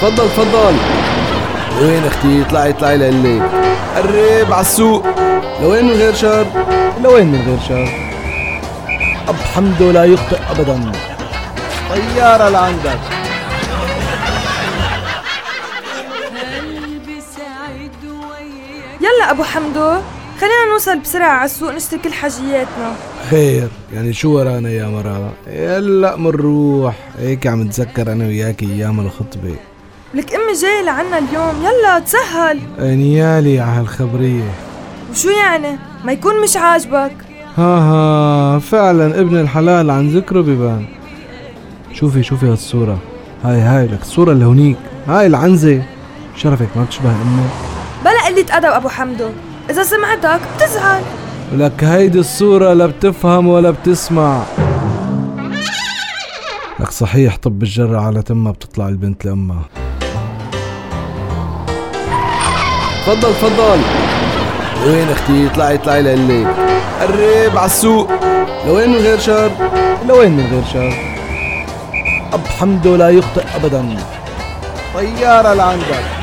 تفضل تفضل. لوين أختي؟ اطلعي اطلعي لقلك قرب على السوق. لوين من غير شر؟ لوين من غير شر؟ أب حمدو لا يخطئ أبدا. طيارة لعندك. يلا أبو حمدو خلينا نوصل بسرعة على السوق نشتري كل حاجياتنا. خير يعني شو ورانا يا مرا؟ يلا منروح هيك عم اتذكر أنا وياك أيام الخطبة. لك أمي جاية لعنا اليوم. يلا تسهل. نيالي على هالخبرية. وشو يعني؟ ما يكون مش عاجبك. ها ها. فعلا ابن الحلال عن ذكره ببان شوفي شوفي هالصورة. هاي هاي لك الصورة اللي هونيك. هاي العنزة. شرفك ما بتشبه أمك بلا قلة أدب أبو حمدو. إذا سمعتك بتزعل. لك هيدي الصورة لا بتفهم ولا بتسمع. لك صحيح طب الجرة على تمها بتطلع البنت لأمها. تفضل تفضل. وين أختي؟ اطلعي اطلعي لقلك قرب على السوق. لوين من غير شر لوين من غير شر أب حمدو لا يخطئ أبدا. طيارة لعندك.